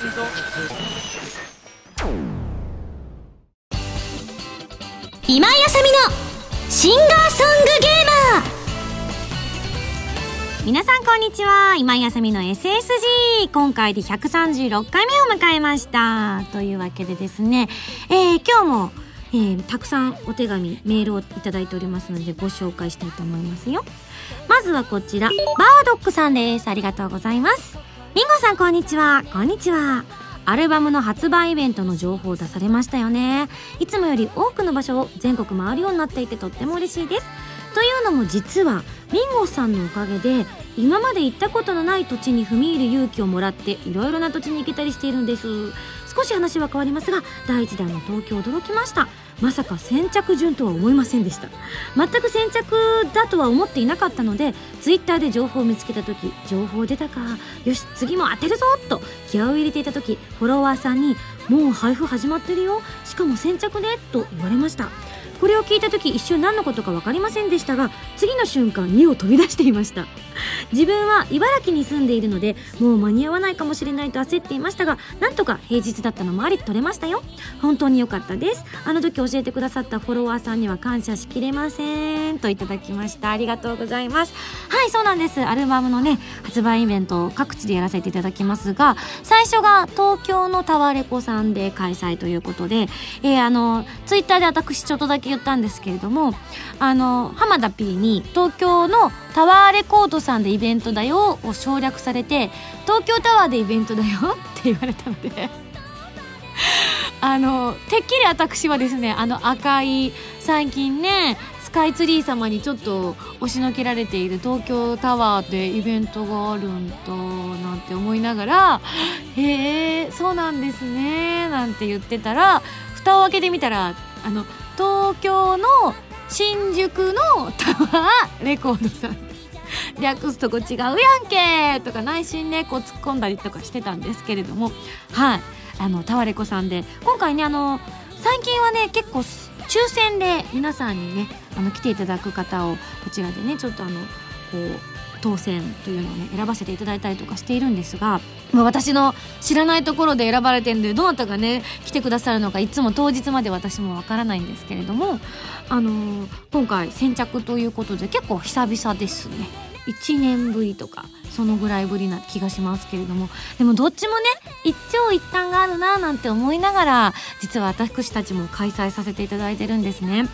今井あさみのシンガーソングゲーマー。皆さんこんにちは。今井あさみの SSG 今回で136回目を迎えました。というわけでですね、えー、今日も、えー、たくさんお手紙メールをいただいておりますのでご紹介したいと思いますよ。まずはこちら。バードックさんです。ありがとうございます。みんごさんこんにちは。こんにちは。アルバムの発売イベントの情報を出されましたよね。いつもより多くの場所を全国回るようになっていてとっても嬉しいです。というのも実はミンゴさんのおかげで今まで行ったことのない土地に踏み入る勇気をもらっていろいろな土地に行けたりしているんです。少し話は変わりますが第1弾の東京驚きました。まさか先着順とは思いませんでした。全く先着だとは思っていなかったのでツイッターで情報を見つけた時情報出たか。よし次も当てるぞと気合を入れていた時フォロワーさんに「もう配布始まってるよ。しかも先着で」と言われました。これを聞いた時一瞬何のことか分かりませんでしたが次の瞬間2を飛び出していました。自分は茨城に住んでいるのでもう間に合わないかもしれないと焦っていましたがなんとか平日だったのもあり取れましたよ。本当に良かったです。あの時教えてくださったフォロワーさんには感謝しきれません。といただきました。ありがとうございます。はいそうなんです。アルバムのね発売イベントを各地でやらせていただきますが最初が東京のタワレコさんで開催ということで、えー、あのツイッターで私ちょっとだけ言ったんですけれどもあの浜田 P に東京のタワーレコードさんでイベントだよを省略されて東京タワーでイベントだよ って言われたので。あのてっきり私はですねあの赤い最近ねスカイツリー様にちょっと押しのけられている東京タワーでイベントがあるんだなんて思いながら「へえそうなんですね」なんて言ってたら蓋を開けてみたらあの東京の新宿のタワーレコードさん略すとこ違うやんけとか内心ねこう突っ込んだりとかしてたんですけれどもはい。あのタワレコさんで今回ねあの最近はね結構抽選で皆さんにねあの来ていただく方をこちらでねちょっとあのこう当選というのをね選ばせていただいたりとかしているんですが、まあ、私の知らないところで選ばれてるんでどなたがね来てくださるのかいつも当日まで私もわからないんですけれども、あのー、今回先着ということで結構久々ですね。1年ぶりとかそのぐらいぶりな気がしますけれども。でもどっちもね一長一短があるななんて思いながら実は私たちも開催させていただいてるんですね。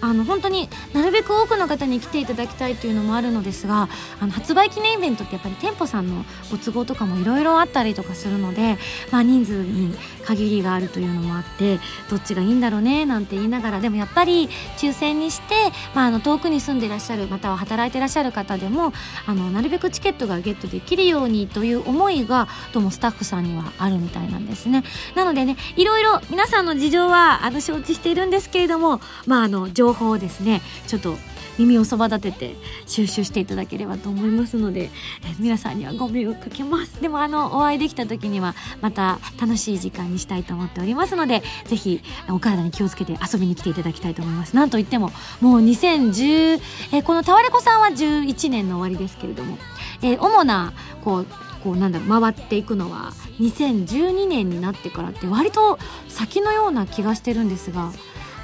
あの本当になるべく多くの方に来ていただきたいというのもあるのですがあの発売記念イベントってやっぱり店舗さんのご都合とかもいろいろあったりとかするので、まあ、人数に限りがあるというのもあってどっちがいいんだろうねなんて言いながらでもやっぱり抽選にして、まあ、あの遠くに住んでいらっしゃるまたは働いていらっしゃる方でもあのなるべくチケットがゲットできるようにという思いがどうもスタッフさんにはあるみたいなんですね。なのでねいろいろ皆さんの事情はあの承知しているんですけれどもまああの情報をですねちょっと耳をそば立てて収集していただければと思いますので、皆さんにはご迷惑かけます。でもあのお会いできた時にはまた楽しい時間にしたいと思っておりますのでぜひお体に気をつけて遊びに来ていただきたいと思います。なんといってももう2010、えこのタワレコさんは11年の終わりですけれどもえー、主なこうこうなんだろう回っていくのは2012年になってからって割と先のような気がしてるんですが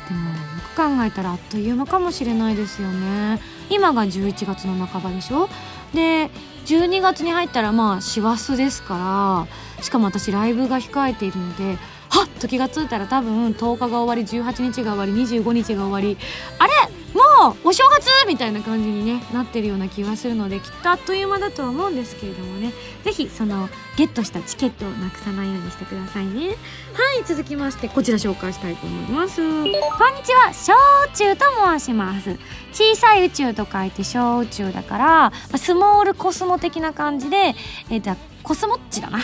でもよく考えたらあっという間かもしれないですよね。今が11月の半ばでしょ？で12月に入ったらまあ師走ですからしかも私ライブが控えているのではっと気が付いたら多分10日が終わり18日が終わり25日が終わりあれ？もうお正月みたいな感じに、ね、なってるような気がするのできっとあっという間だとは思うんですけれどもね。是非そのゲットしたチケットをなくさないようにしてくださいね。はい続きましてこちら紹介したいと思います。こんにちは小宇宙と申します。小さい宇宙と書いて小宇宙だからスモールコスモ的な感じでえー、じゃコスモッチだな。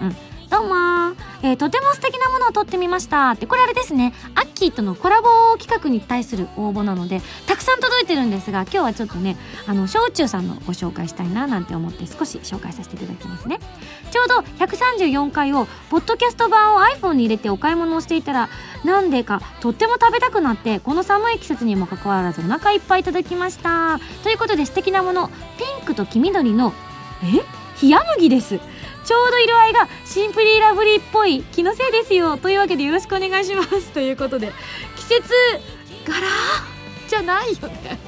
うん。どうもえー、とても素敵なものを撮ってみましたって。これあれですね。アッキーとのコラボ企画に対する応募なのでたくさん届いてるんですが今日はちょっとねあの小宇宙さんのご紹介したいななんて思って少し紹介させていただきますね。ちょうど134回をポッドキャスト版を iPhone に入れてお買い物をしていたらなんでかとっても食べたくなってこの寒い季節にもかかわらずお腹いっぱいいただきました。ということで素敵なものピンクと黄緑のえ？冷麦です。ちょうど色合いがシンプリーラブリーっぽい気のせいですよ。というわけでよろしくお願いします。ということで季節柄？じゃないよね。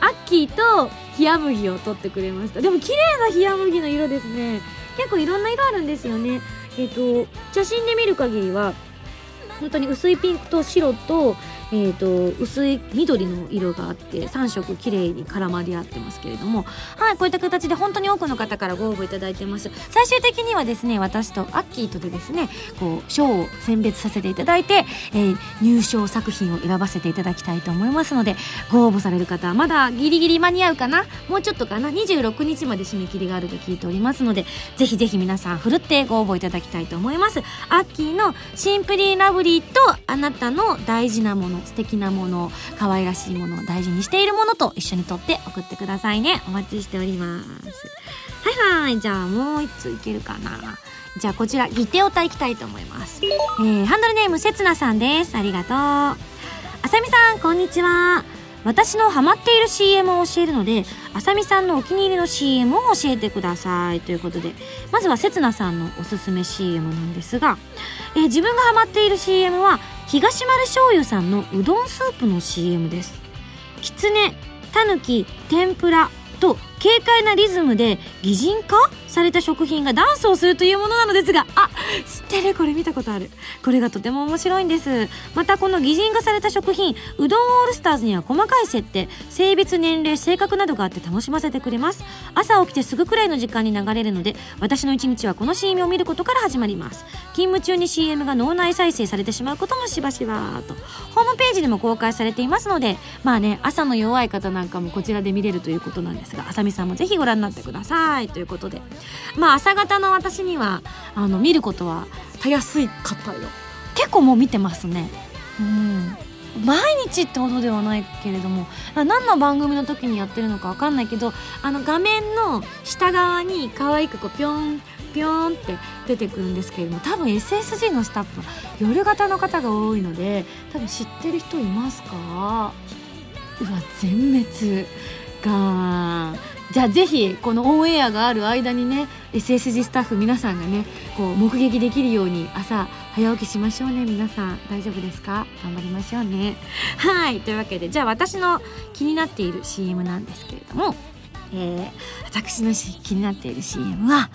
アッキーと冷麦を取ってくれました。でも綺麗な冷麦の色ですね。結構いろんな色あるんですよね。えっ、と写真で見る限りは本当に薄いピンクと白とえーと、薄い緑の色があって3色綺麗に絡まり合ってますけれども。はいこういった形で本当に多くの方からご応募いただいてます。最終的にはですね私とアッキーとでですねこう賞を選別させていただいて、えー、入賞作品を選ばせていただきたいと思いますのでご応募される方はまだギリギリ間に合うかな？もうちょっとかな？26日まで締め切りがあると聞いておりますのでぜひぜひ皆さんふるってご応募いただきたいと思います。アッキーのシンプリーラブリーとあなたの大事なもの。素敵なもの可愛らしいものを大事にしているものと一緒に撮って送ってくださいね。お待ちしております。はいはい。じゃあもう一ついけるかな。じゃあこちらギテオタいきたいと思います、えー、ハンドルネームせつなさんです。ありがとう。あさみさんこんにちは。私のハマっている CM を教えるのであさみさんのお気に入りの CM を教えてください。ということでまずはせつなさんのおすすめ CM なんですが、えー、自分がハマっている CM は東丸醤油さんのうどんスープの CM です。きつねたぬき天ぷらと軽快なリズムで擬人化された食品がダンスをするというものなのですがあ知ってる。これ見たことある。これがとても面白いんです。またこの擬人化された食品うどんオールスターズには細かい設定性別年齢性格などがあって楽しませてくれます。朝起きてすぐくらいの時間に流れるので私の一日はこの CM を見ることから始まります。勤務中に CM が脳内再生されてしまうこともしばしばと。ホームページでも公開されていますのでまあね朝の弱い方なんかもこちらで見れるということなんですがあさみさんもぜひご覧になってください。ということで。まあ朝方の私にはあの見ることはたやすい方よ。結構もう見てますね。うん。毎日ってほどではないけれども何の番組の時にやってるのか分かんないけどあの画面の下側に可愛くこうピョンピョンって出てくるんですけれども多分 SSG のスタッフは夜型の方が多いので多分知ってる人いますか？うわ全滅。がじゃあぜひこのオンエアがある間にね SSG スタッフ皆さんがねこう目撃できるように朝早起きしましょうね皆さん。大丈夫ですか？頑張りましょうね。はい。というわけでじゃあ私の気になっている CM なんですけれども、えー、私の気になっている CM は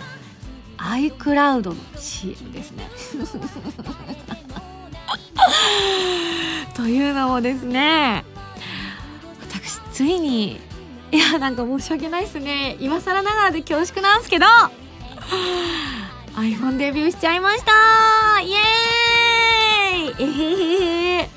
iCloud の CM ですね。というのもですね私ついにいやなんか申し訳ないですね。今更ながらで恐縮なんですけど。iPhone デビューしちゃいました。イエーイ。えへへ。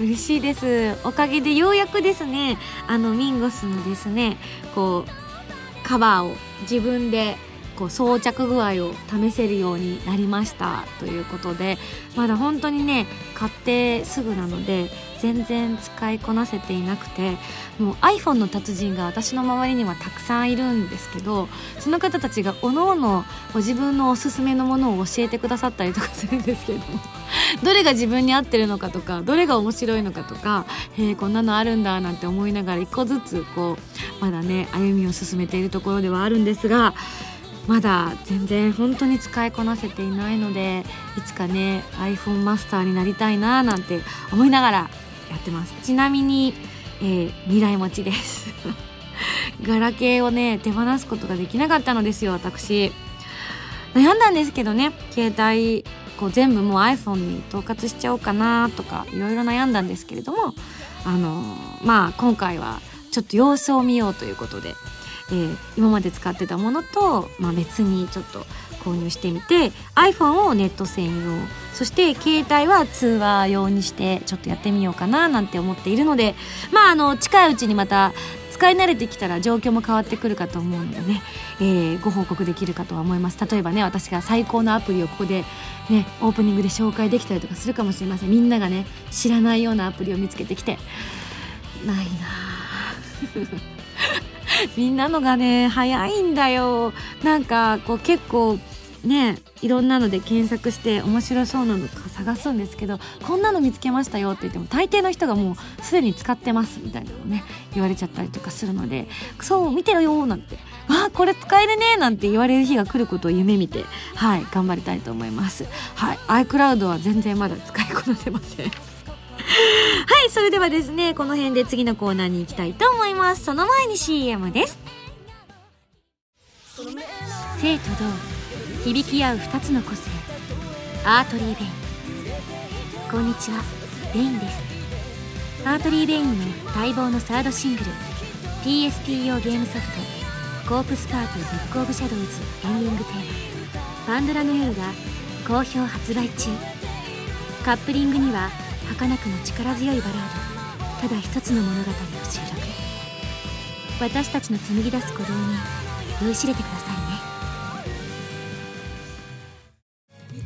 嬉しいです。おかげでようやくですねあのミンゴスのですねこうカバーを自分でこう装着具合を試せるようになりましたということでまだ本当にね買ってすぐなので全然使いこなせていなくてもう iPhone の達人が私の周りにはたくさんいるんですけどその方たちがおのおのご自分のおすすめのものを教えてくださったりとかするんですけども どれが自分に合ってるのかとかどれが面白いのかとかへえこんなのあるんだなんて思いながら一個ずつこうまだね歩みを進めているところではあるんですがまだ全然本当に使いこなせていないのでいつかね iPhone マスターになりたいななんて思いながらやってます。ちなみに、えー、未来持ちです。ガラケーをね手放すことができなかったのですよ私。悩んだんですけどね携帯こう全部もう iPhone に統括しちゃおうかなとかいろいろ悩んだんですけれどもあのー、まあ今回はちょっと様子を見ようということでえー、今まで使ってたものと、まあ、別にちょっと購入してみて iPhone をネット専用そして携帯は通話用にしてちょっとやってみようかななんて思っているのでまああの近いうちにまた使い慣れてきたら状況も変わってくるかと思うのでね、えー、ご報告できるかとは思います。例えばね私が最高のアプリをここでねオープニングで紹介できたりとかするかもしれません。みんながね知らないようなアプリを見つけてきてないな みんなのがね早いんだよ。なんかこう結構ねいろんなので検索して面白そうなのか探すんですけどこんなの見つけましたよって言っても大抵の人がもうすでに使ってますみたいなのね言われちゃったりとかするのでそう見てるよなんて。あこれ使えるねなんて言われる日が来ることを夢見てはい頑張りたいと思います。はい iCloud は全然まだ使いこなせません。はいそれではですねこの辺で次のコーナーに行きたいと思います。その前に CM です。生と同響き合う2つの個性。アーテリー・ベイン。こんにちはベインです。アーテリー・ベインの待望のサードシングル PSP 用ゲームソフト「コープスパーティブック・オブ・シャドウズ」エンディングテーマ「パンドラの夜」が好評発売中。カップリングには儚くも力強いバラード。ただ一つの物語を収録私たちの紡ぎ出す鼓動に酔いしれてくださいね。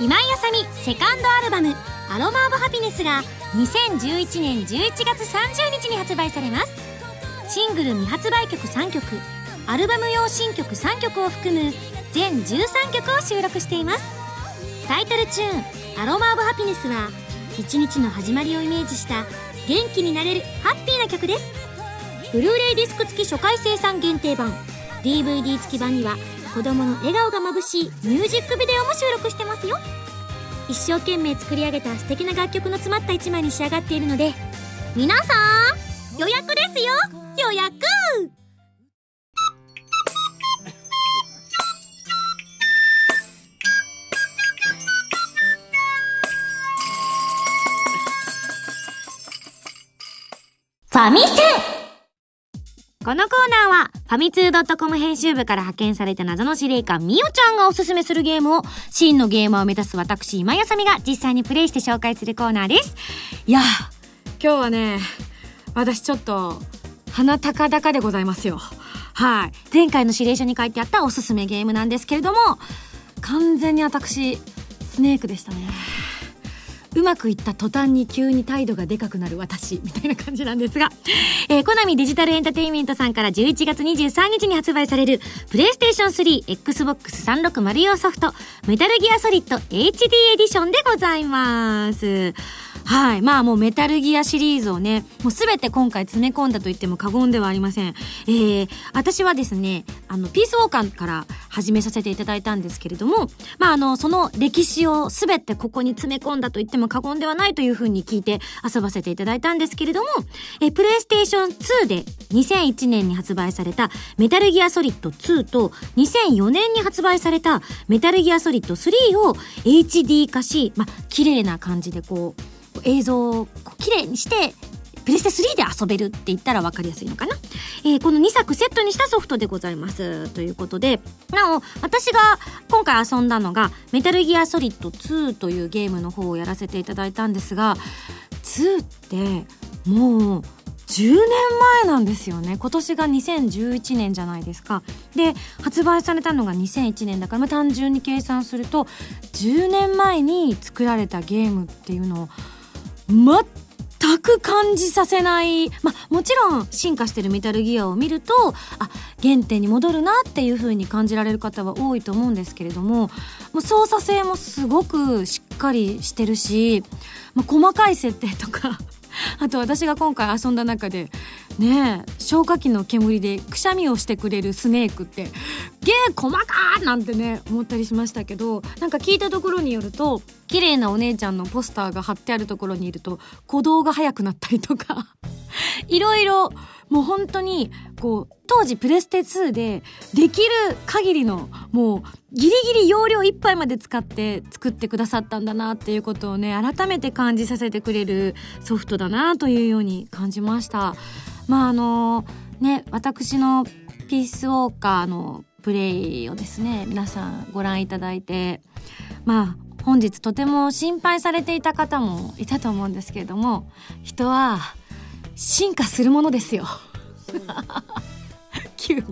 今井あさみセカンドアルバム「アロマ・オブ・ハピネス」が2011年11月30日に発売されます。シングル未発売曲3曲アルバム用新曲3曲を含む全13曲を収録しています。タイトルチューン「アロマ・オブ・ハピネス」は一日の始まりをイメージした元気になれるハッピーな曲です。ブルーレイディスク付き初回生産限定版。DVD 付き版には子供の笑顔がまぶしいミュージックビデオも収録してますよ。一生懸命作り上げた素敵な楽曲の詰まった一枚に仕上がっているので皆さん予約ですよ。予約。ファミセンこのコーナーは、ファミツー .com 編集部から派遣された謎の司令官、みおちゃんがおすすめするゲームを、真のゲーマーを目指す私、今やさみが実際にプレイして紹介するコーナーです。いや今日はね、私ちょっと、鼻高々でございますよ。はい。前回の指令書に書いてあったおすすめゲームなんですけれども、完全に私、スネークでしたね。うまくいった途端に急に態度がでかくなる私みたいな感じなんですが、えー、コナミデジタルエンターテインメントさんから11月23日に発売されるプレイステーション 3XBOX360 用ソフトメタルギアソリッド HD エディションでございます。はい。まあもうメタルギアシリーズをね、もうすべて今回詰め込んだと言っても過言ではありません。えー、私はですね、あの、ピースウォーカーから始めさせていただいたんですけれども、まああの、その歴史をすべてここに詰め込んだと言っても過言ではないというふうに聞いて遊ばせていただいたんですけれども、えー、プレイステーション2で2001年に発売されたメタルギアソリッド2と2004年に発売されたメタルギアソリッド3を HD 化し、まあ綺麗な感じでこう、映像を綺麗にしてプレステ3で遊べるって言ったら分かりやすいのかな、えー、この2作セットにしたソフトでございますということでなお私が今回遊んだのが「メタルギアソリッド2」というゲームの方をやらせていただいたんですが2ってもう10年前なんですよね。今年が2011年じゃないですか。で発売されたのが2001年だから、まあ、単純に計算すると10年前に作られたゲームっていうのを全く感じさせない、まあ、もちろん進化してるメタルギアを見るとあ原点に戻るなっていう風に感じられる方は多いと思うんですけれどももう操作性もすごくしっかりしてるし、まあ、細かい設定とか あと私が今回遊んだ中でねえ消火器の煙でくしゃみをしてくれるスネークってゲー細かーなんてね思ったりしましたけどなんか聞いたところによると綺麗なお姉ちゃんのポスターが貼ってあるところにいると鼓動が速くなったりとか いろいろもう本当にこう当時プレステ2でできる限りのもうギリギリ容量いっぱいまで使って作ってくださったんだなっていうことをね改めて感じさせてくれるソフトだなというように感じました。まああのね私のピースウォーカーのプレイをですね皆さんご覧いただいてまあ本日とても心配されていた方もいたと思うんですけれども人は進化するものですよ。急。に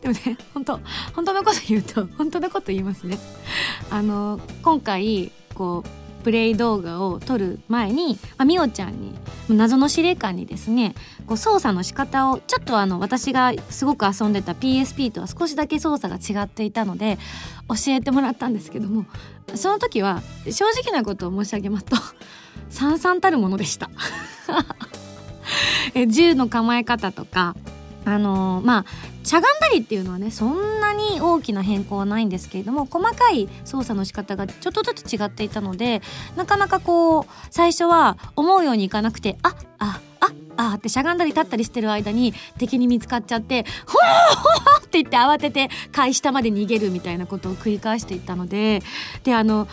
でもね本当本当のこと言うと本当のこと言いますね。あの今回こうプレイ動画を撮る前に、まあ、みおちゃんに謎の司令官にですねこう操作の仕方をちょっとあの私がすごく遊んでた PSP とは少しだけ操作が違っていたので教えてもらったんですけどもその時は正直なことを申し上げますとさんさんたるものでした。え銃の構え方とかあのー、まあしゃがんだりっていうのはねそんなに大きな変更はないんですけれども細かい操作の仕方がちょっとずつ違っていたのでなかなかこう最初は思うようにいかなくてああああってしゃがんだり立ったりしてる間に敵に見つかっちゃって「ほーほー!」って言って慌てて階下まで逃げるみたいなことを繰り返していったのでであの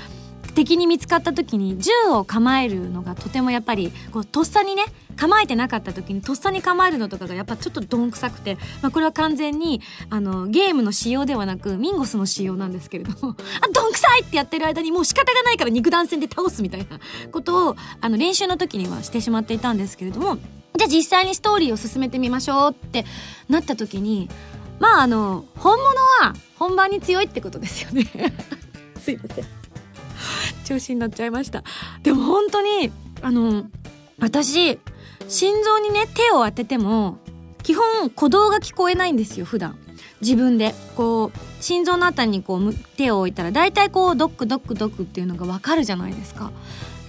敵に見つかった時に銃を構えるのがとてもやっぱりこうとっさにね構えてなかった時にとっさに構えるのとかがやっぱちょっとどんくさくて、まあ、これは完全にあのゲームの仕様ではなくミンゴスの仕様なんですけれども あどんくさいってやってる間にもう仕方がないから肉弾戦で倒すみたいなことをあの練習の時にはしてしまっていたんですけれどもじゃあ実際にストーリーを進めてみましょうってなった時にまああの本物は本番に強いってことですよね。すいません。調子になっちゃいました。でも本当にあの私心臓にね手を当てても基本鼓動が聞こえないんですよ普段。自分で。こう心臓のあたりにこう手を置いたら大体こうドックドックドックっていうのがわかるじゃないですか。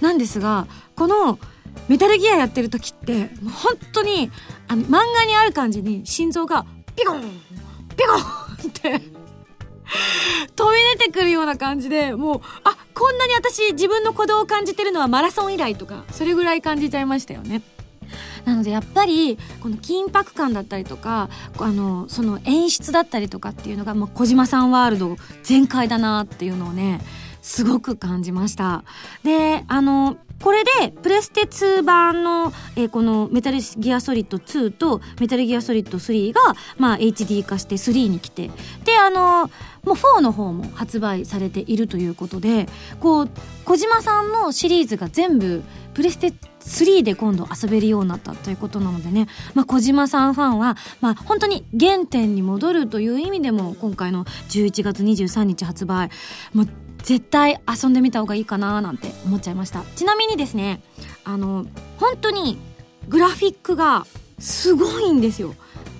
なんですがこのメタルギアやってる時ってもう本当にあの漫画にある感じに心臓がピコンピコンって飛び出てくるような感じでもうあこんなに私自分の鼓動を感じてるのはマラソン以来とかそれぐらい感じちゃいましたよね。なのでやっぱりこの緊迫感だったりとかあのその演出だったりとかっていうのがもう小島さんワールド全開だなっていうのをねすごく感じました。であのこれでプレステ2版の、えー、このメタルギアソリッド2とメタルギアソリッド3が、まあ、HD 化して3に来て。であのもう4の方も発売されているということでこう小島さんのシリーズが全部プレステ3で今度遊べるようになったということなのでね、まあ、小島さんファンは、まあ、本当に原点に戻るという意味でも今回の11月23日発売。もう絶対遊んでみた方がいいかななんて思っちゃいました。ちなみにですねあの本当にグラフィックがすごいんですよ。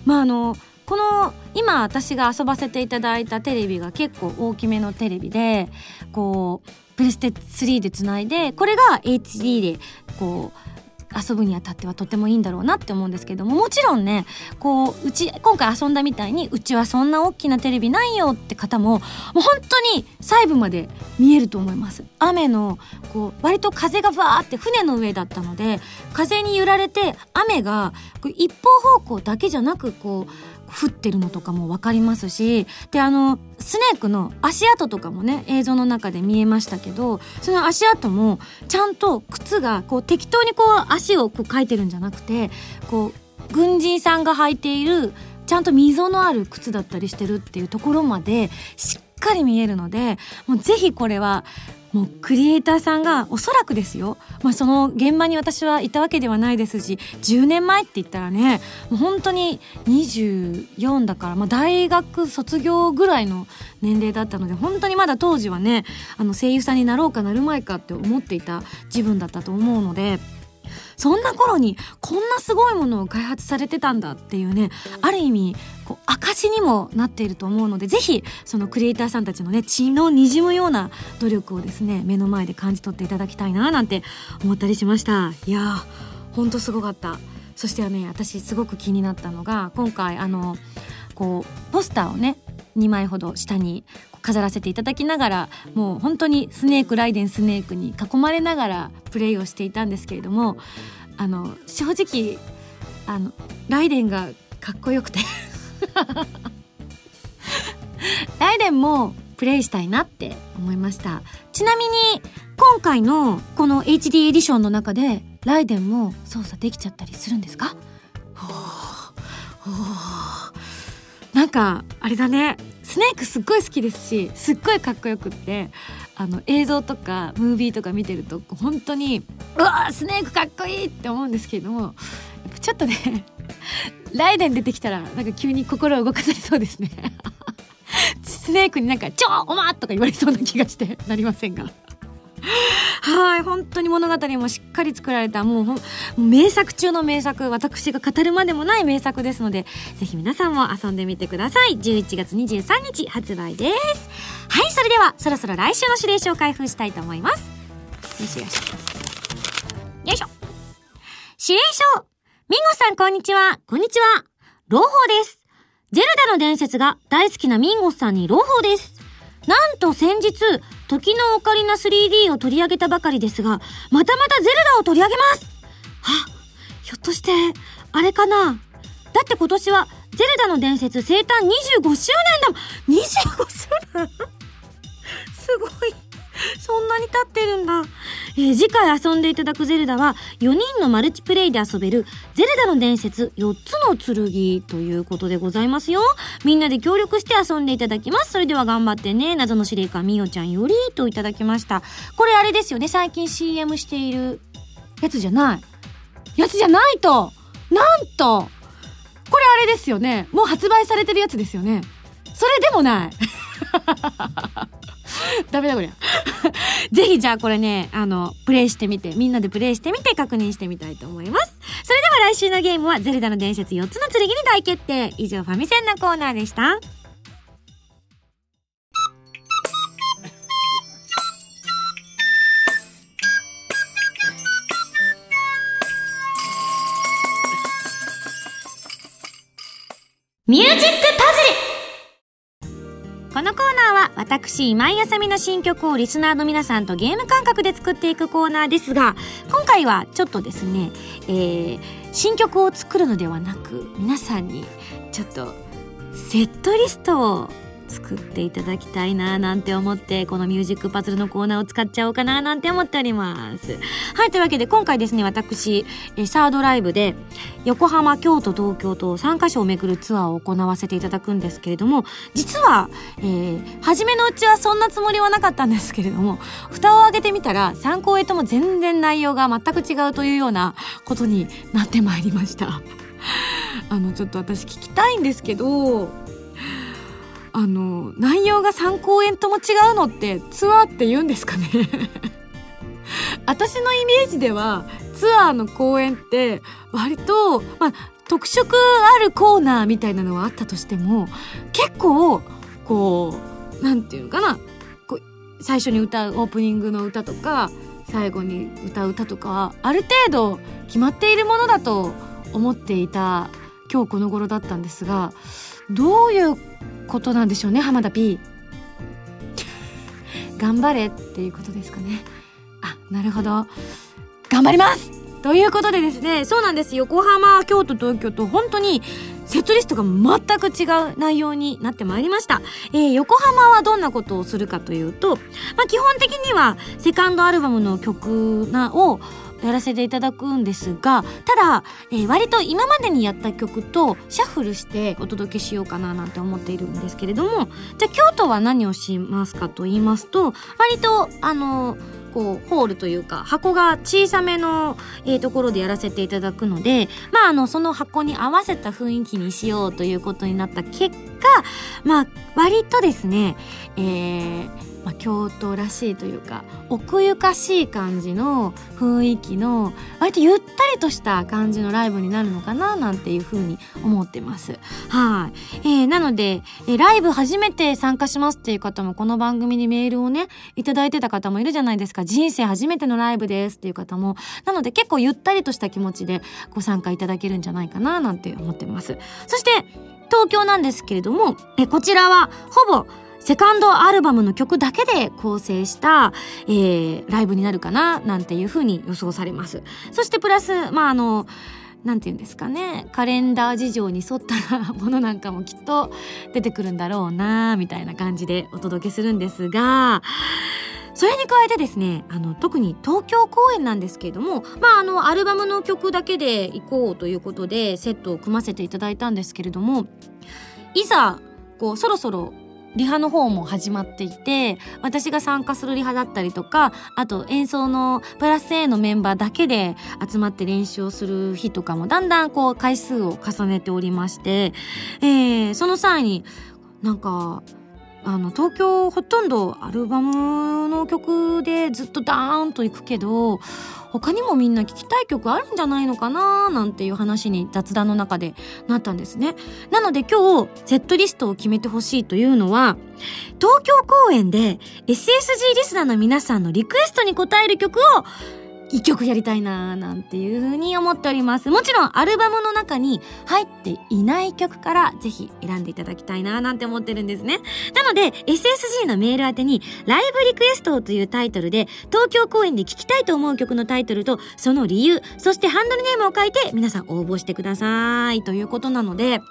まああのこの今私が遊ばせていただいたテレビが結構大きめのテレビでこうプレステ3でつないでこれが HD でこう遊ぶにあたってはとてもいいんだろうなって思うんですけどももちろんねこううち今回遊んだみたいにうちはそんな大きなテレビないよって方ももう本当に細部まで見えると思います。雨のこう割と風がバーって船の上だったので風に揺られて雨が一方方向だけじゃなくこう降ってるのとかも分かりますしであのスネークの足跡とかもね映像の中で見えましたけどその足跡もちゃんと靴がこう適当にこう足をこう描いてるんじゃなくてこう軍人さんが履いているちゃんと溝のある靴だったりしてるっていうところまでしっかり見えるのでもうぜひこれはもうクリエイターさんがおそらくですよ、まあ、その現場に私はいたわけではないですし10年前って言ったらねもう本当に24だから、まあ、大学卒業ぐらいの年齢だったので本当にまだ当時はねあの声優さんになろうかなる前かって思っていた自分だったと思うので。そんな頃にこんなすごいものを開発されてたんだっていうねある意味こう証にもなっていると思うのでぜひそのクリエイターさんたちのね血のにじむような努力をですね目の前で感じ取っていただきたいななんて思ったりしました。いやーほんとすごかった。そしてはね私すごく気になったのが今回あのこうポスターをね2枚ほど下に飾らせていただきながらもう本当にスネークライデンスネークに囲まれながらプレイをしていたんですけれどもあの正直あのライデンがかっこよくて。ライデンもプレイしたいなって思いました。ちなみに今回のこの HD エディションの中でライデンも操作できちゃったりするんですか？なんかあれだねスネークすっごい好きですしすっごいかっこよくってあの映像とかムービーとか見てると本当にうわスネークかっこいいって思うんですけれどもちょっとね ライデン出てきたらなんか急に心を動かされそうですね スネークになんか「ちょおま!」とか言われそうな気がしてなりませんがはい、本当に物語もしっかり作られた、もう、名作中の名作、私が語るまでもない名作ですので、ぜひ皆さんも遊んでみてください。11月23日発売です。はい、それでは、そろそろ来週の指令書を開封したいと思います。よいしょよいしょ。よいしょ。指令書ミンゴさん、こんにちは。こんにちは。朗報です。ゼルダの伝説が大好きなミンゴスさんに朗報です。なんと先日、時のオカリナ 3D を取り上げたばかりですが、またまたゼルダを取り上げますあひょっとして、あれかな？だって今年は、ゼルダの伝説生誕25周年だもん !25 周年？すごい。そんなに経ってるんだ。えー次回遊んでいただくゼルダは4人のマルチプレイで遊べるゼルダの伝説4つの剣ということでございますよ。みんなで協力して遊んでいただきます。それでは頑張ってね。謎の司令官みおちゃんよりといただきました。これあれですよね。最近 CM しているやつじゃない。やつじゃないとなんとこれあれですよね。もう発売されてるやつですよね。それでもない。ダメだこりゃ。ぜひじゃあこれね、あの、プレイしてみて、みんなでプレイしてみて確認してみたいと思います。それでは来週のゲームはゼルダの伝説4つの剣に大決定。以上ファミセンのコーナーでした。ミュージック私今井あさみの新曲をリスナーの皆さんとゲーム感覚で作っていくコーナーですが今回はちょっとですね、えー新曲を作るのではなく皆さんにちょっとセットリストを作っていただきたいななんて思ってこのミュージックパズルのコーナーを使っちゃおうかななんて思っております。はいというわけで今回ですね私えサードライブで横浜京都東京と3カ所を巡るツアーを行わせていただくんですけれども実は、えー初めのうちはそんなつもりはなかったんですけれども蓋を開けてみたら3公演とも全然内容が全く違うというようなことになってまいりました。あのちょっと私聞きたいんですけどあの内容が3公演とも違うのってツアーって言うんですかね？私のイメージではツアーの公演って割と、まあ、特色あるコーナーみたいなのはあったとしても結構こうなんていうのかな？こう最初に歌うオープニングの歌とか最後に歌う歌とかはある程度決まっているものだと思っていた今日この頃だったんですがどういうことなんでしょうね浜田 P 頑張れっていうことですかね。あなるほど。頑張ります！ということでですねそうなんです。横浜京都東京と本当にセットリストが全く違う内容になってまいりました、えー横浜はどんなことをするかというと、まあ、基本的にはセカンドアルバムの曲なをやらせていただくんですがただ、えー割と今までにやった曲とシャッフルしてお届けしようかななんて思っているんですけれどもじゃあ京都は何をしますかと言いますと割とあのこうホールというか箱が小さめの、えーところでやらせていただくのでまああのその箱に合わせた雰囲気にしようということになった結果まあ割とですねえーまあ、京都らしいというか奥ゆかしい感じの雰囲気の割とゆったりとした感じのライブになるのかななんていうふうに思ってます。はい、えーなので、えーライブ初めて参加しますっていう方もこの番組にメールをねいいてた方もいるじゃないですか人生初めてのライブですっていう方もなので結構ゆったりとした気持ちでご参加いただけるんじゃないかななんて思ってます。そして東京なんですけれどもえこちらはほぼセカンドアルバムの曲だけで構成した、えーライブになるかななんていうふうに予想されます。そしてプラス、まああの、なんて言うんですかね、カレンダー事情に沿ったものなんかもきっと出てくるんだろうなみたいな感じでお届けするんですが、それに加えてですね、あの、特に東京公演なんですけれども、まあ、あの、アルバムの曲だけで行こうということで、セットを組ませていただいたんですけれども、いざ、こう、そろそろリハの方も始まっていて私が参加するリハだったりとかあと演奏のプラス A のメンバーだけで集まって練習をする日とかもだんだんこう回数を重ねておりまして、えーその際になんかあの東京ほとんどアルバムの曲でずっとダーンといくけど他にもみんな聴きたい曲あるんじゃないのかななんていう話に雑談の中でなったんですね。なので今日セットリストを決めてほしいというのは東京公演で SSG リスナーの皆さんのリクエストに応える曲を一曲やりたいなーなんていう風に思っております。もちろんアルバムの中に入っていない曲からぜひ選んでいただきたいなーなんて思ってるんですね。なので SSG のメール宛てにライブリクエストというタイトルで東京公演で聴きたいと思う曲のタイトルとその理由、そしてハンドルネームを書いて皆さん応募してくださいということなので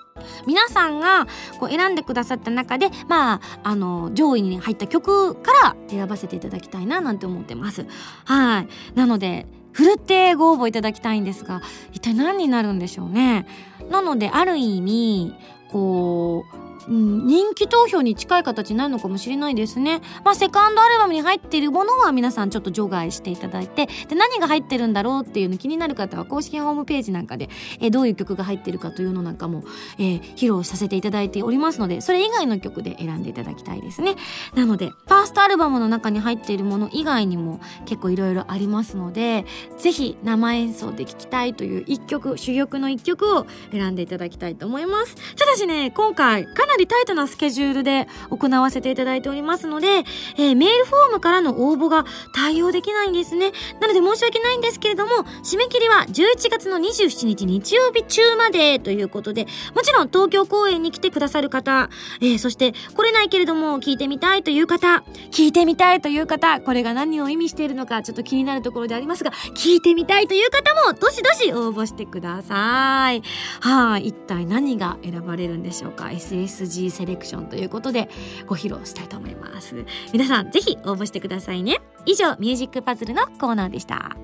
皆さんがこう選んでくださった中でまああの上位に入った曲から選ばせていただきたいななんて思ってます。はい。なのでふるってご応募いただきたいんですが一体何になるんでしょうね。なのである意味こううん、人気投票に近い形になるのかもしれないですね。まあ、セカンドアルバムに入っているものは皆さんちょっと除外していただいて、で、何が入ってるんだろうっていうの気になる方は公式ホームページなんかで、え、どういう曲が入ってるかというのなんかも、えー、披露させていただいておりますので、それ以外の曲で選んでいただきたいですね。なので、ファーストアルバムの中に入っているもの以外にも結構いろいろありますので、ぜひ生演奏で聴きたいという一曲、珠玉の一曲を選んでいただきたいと思います。ただしね、今回かなりタイトなスケジュールで行わせていただいておりますので、えー、メールフォームからの応募が対応できないんですね。なので申し訳ないんですけれども、締め切りは11月の27日日曜日中までということで、もちろん東京公演に来てくださる方、えー、そして来れないけれども聞いてみたいという方、聞いてみたいという方、これが何を意味しているのかちょっと気になるところでありますが、聞いてみたいという方もどしどし応募してください。はい、一体何が選ばれるんでしょうか？s SG セレクションということでご披露したいと思います。皆さんぜひ応募してくださいね。以上ミュージックパズルのコーナーでした。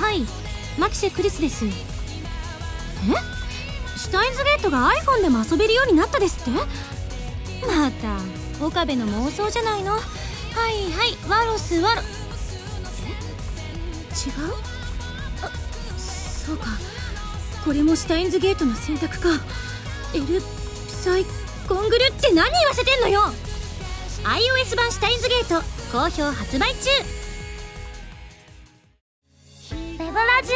はい。マキシェクリスです。え？シュタインズゲートが iPhone でも遊べるようになったですって？また岡部の妄想じゃないの？はいはい。ワロスワロ。違う？あそうか。これもシュタインズゲートの選択か。エルサイコングルって何言わせてんのよ。iOS 版シュタインズゲート好評発売中。ウェブラジ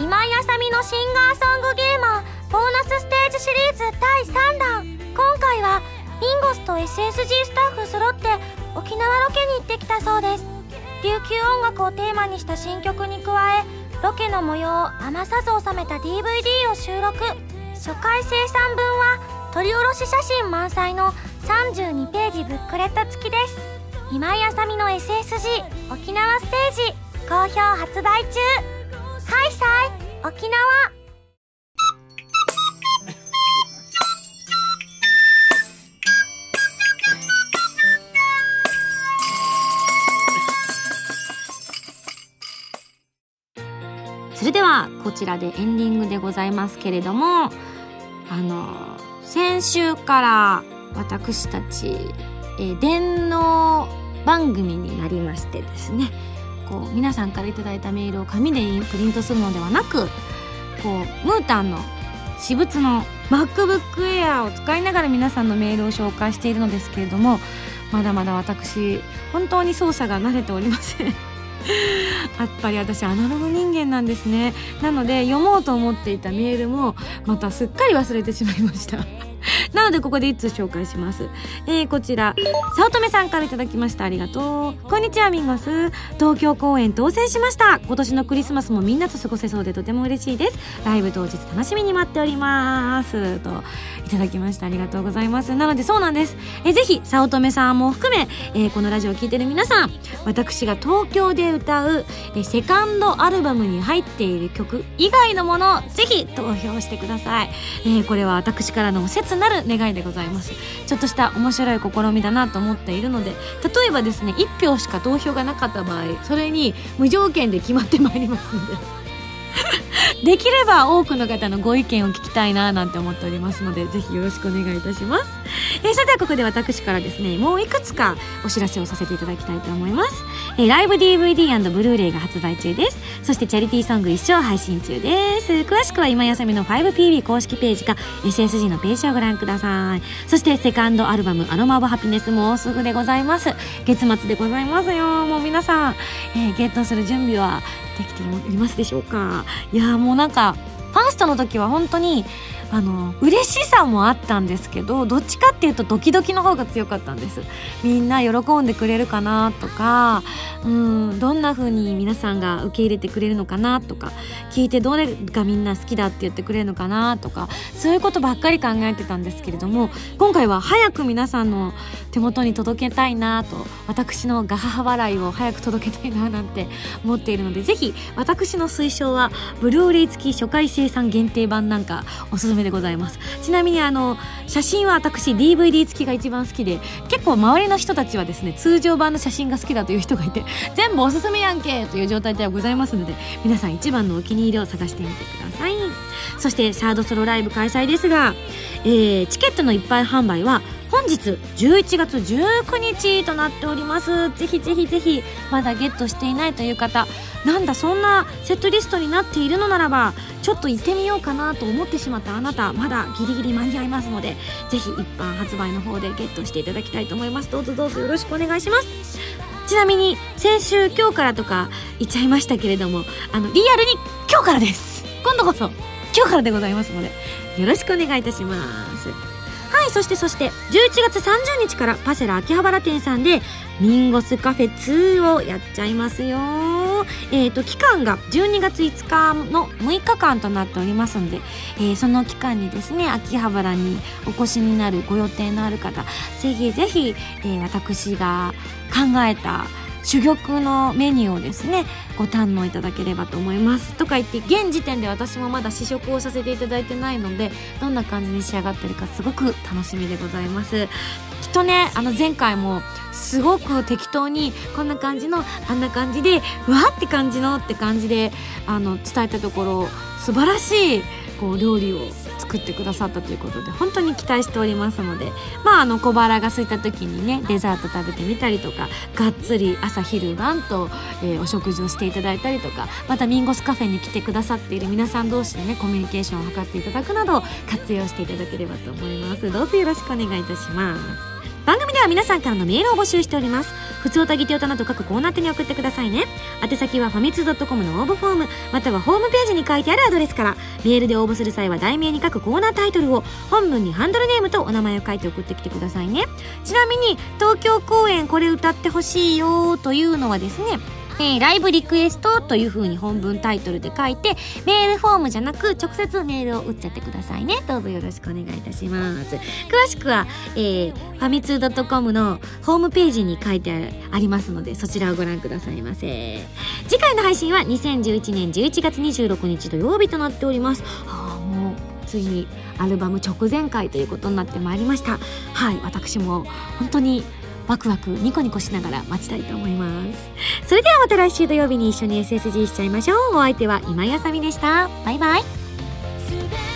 オ今井あさみのシンガーソングゲーマーボーナスステージシリーズ第3弾。今回はミンゴスと SSG スタッフ揃って沖縄ロケに行ってきたそうです。琉球音楽をテーマにした新曲に加えロケの模様を余さず収めた DVD を収録。初回生産分は撮り下ろし写真満載の32ページブックレット付きです。今井あさみの SSG 沖縄ステージ。好評発売中。開催沖縄。こちらでエンディングでございますけれどもあの先週から私たち、え、電脳番組になりましてですねこう皆さんから頂いたメールを紙でプリントするのではなくこうムータンの私物の MacBook Air を使いながら皆さんのメールを紹介しているのですけれどもまだまだ私本当に操作が慣れておりません。やっぱり私アナログ人間なんですね。なので読もうと思っていたメールもまたすっかり忘れてしまいました。なのでここで一通紹介します。えー、こちら、早乙女さんからいただきました。ありがとう。こんにちは、ミンゴス。東京公演当選しました。今年のクリスマスもみんなと過ごせそうでとても嬉しいです。ライブ当日楽しみに待っております。と、いただきました。ありがとうございます。なのでそうなんです。えー、ぜひ、早乙女さんも含め、えー、このラジオを聴いてる皆さん、私が東京で歌う、えー、セカンドアルバムに入っている曲以外のもの、ぜひ投票してください。えー、これは私からの切なる願いでございます。ちょっとした面白い試みだなと思っているので例えばですね1票しか投票がなかった場合それに無条件で決まってまいりますので。できれば多くの方のご意見を聞きたいななんて思っておりますのでぜひよろしくお願いいたします。えー、それではここで私からですねもういくつかお知らせをさせていただきたいと思います、えー、ライブ DVD& ブルーレイが発売中です。そしてチャリティーソング一生配信中です。詳しくは今やさみの 5PB 公式ページか SSG のページをご覧ください。そしてセカンドアルバム「アロマ・オブ・ハピネス」もうすぐでございます。月末でございますよもう皆さん、えー、ゲットする準備はできていますでしょうか。いやもうなんかファーストの時は本当にあの嬉しさもあったんですけどどっちかっていうとドキドキの方が強かったんです。みんな喜んでくれるかなとかうんどんな風に皆さんが受け入れてくれるのかなとか聞いてどれがみんな好きだって言ってくれるのかなとかそういうことばっかり考えてたんですけれども今回は早く皆さんの手元に届けたいなと私のガハハ笑いを早く届けたいななんて思っているのでぜひ私の推奨はブルーレイ付き初回生産限定版なんかおすすめでございます。ちなみにあの写真は私 DVD 付きが一番好きで結構周りの人たちはですね通常版の写真が好きだという人がいて全部おすすめやんけという状態ではございますので皆さん一番のお気に入りを探してみてください。そしてサードソロライブ開催ですが、えー、チケットの一般販売は本日11月19日となっております。ぜひぜひぜひまだゲットしていないという方なんだそんなセットリストになっているのならばちょっと行ってみようかなと思ってしまったあなたまだギリギリ間に合いますのでぜひ一般発売の方でゲットしていただきたいと思います。どうぞどうぞよろしくお願いします。ちなみに先週今日からとか言っちゃいましたけれどもあのリアルに今日からです。今度こそ今日からでございますのでよろしくお願いいたします。はいそしてそして11月30日からパセラ秋葉原店さんでミンゴスカフェ2をやっちゃいますよ。えーと、期間が12月5日の6日間となっておりますので、えー、その期間にですね秋葉原にお越しになるご予定のある方ぜひぜひ、えー、私が考えた珠玉のメニューをですねご堪能いただければと思います。とか言って現時点で私もまだ試食をさせていただいてないのでどんな感じに仕上がってるかすごく楽しみでございます。きっとねあの前回もすごく適当にこんな感じのあんな感じでうわって感じのって感じであの伝えたところ素晴らしいこう料理を作ってくださったということで本当に期待しておりますのでまああの小腹が空いた時にねデザート食べてみたりとかがっつり朝昼晩と、えー、お食事をしていただいたりとかまたミンゴスカフェに来てくださっている皆さん同士でねコミュニケーションを図っていただくなど活用していただければと思います。どうぞよろしくお願いいたします。番組では皆さんからのメールを募集しております。普通おたぎておたなど各コーナー手に送ってくださいね。宛先はファミツー .com の応募フォームまたはホームページに書いてあるアドレスから。メールで応募する際は題名に書くコーナータイトルを本文にハンドルネームとお名前を書いて送ってきてくださいね。ちなみに東京公演これ歌ってほしいよというのはですねえー、ライブリクエストという風に本文タイトルで書いて、メールフォームじゃなく直接メールを打っちゃってくださいね。どうぞよろしくお願いいたします。詳しくは、えー、ファミツー .com のホームページに書いてありますので、そちらをご覧くださいませ。次回の配信は2011年11月26日土曜日となっております。はあ、もう、ついにアルバム直前回ということになってまいりました。はい、私も本当にワクワクニコニコしながら待ちたいと思います。それではまた来週土曜日に一緒に SSG しちゃいましょう。お相手は今井あさみでした。バイバイ。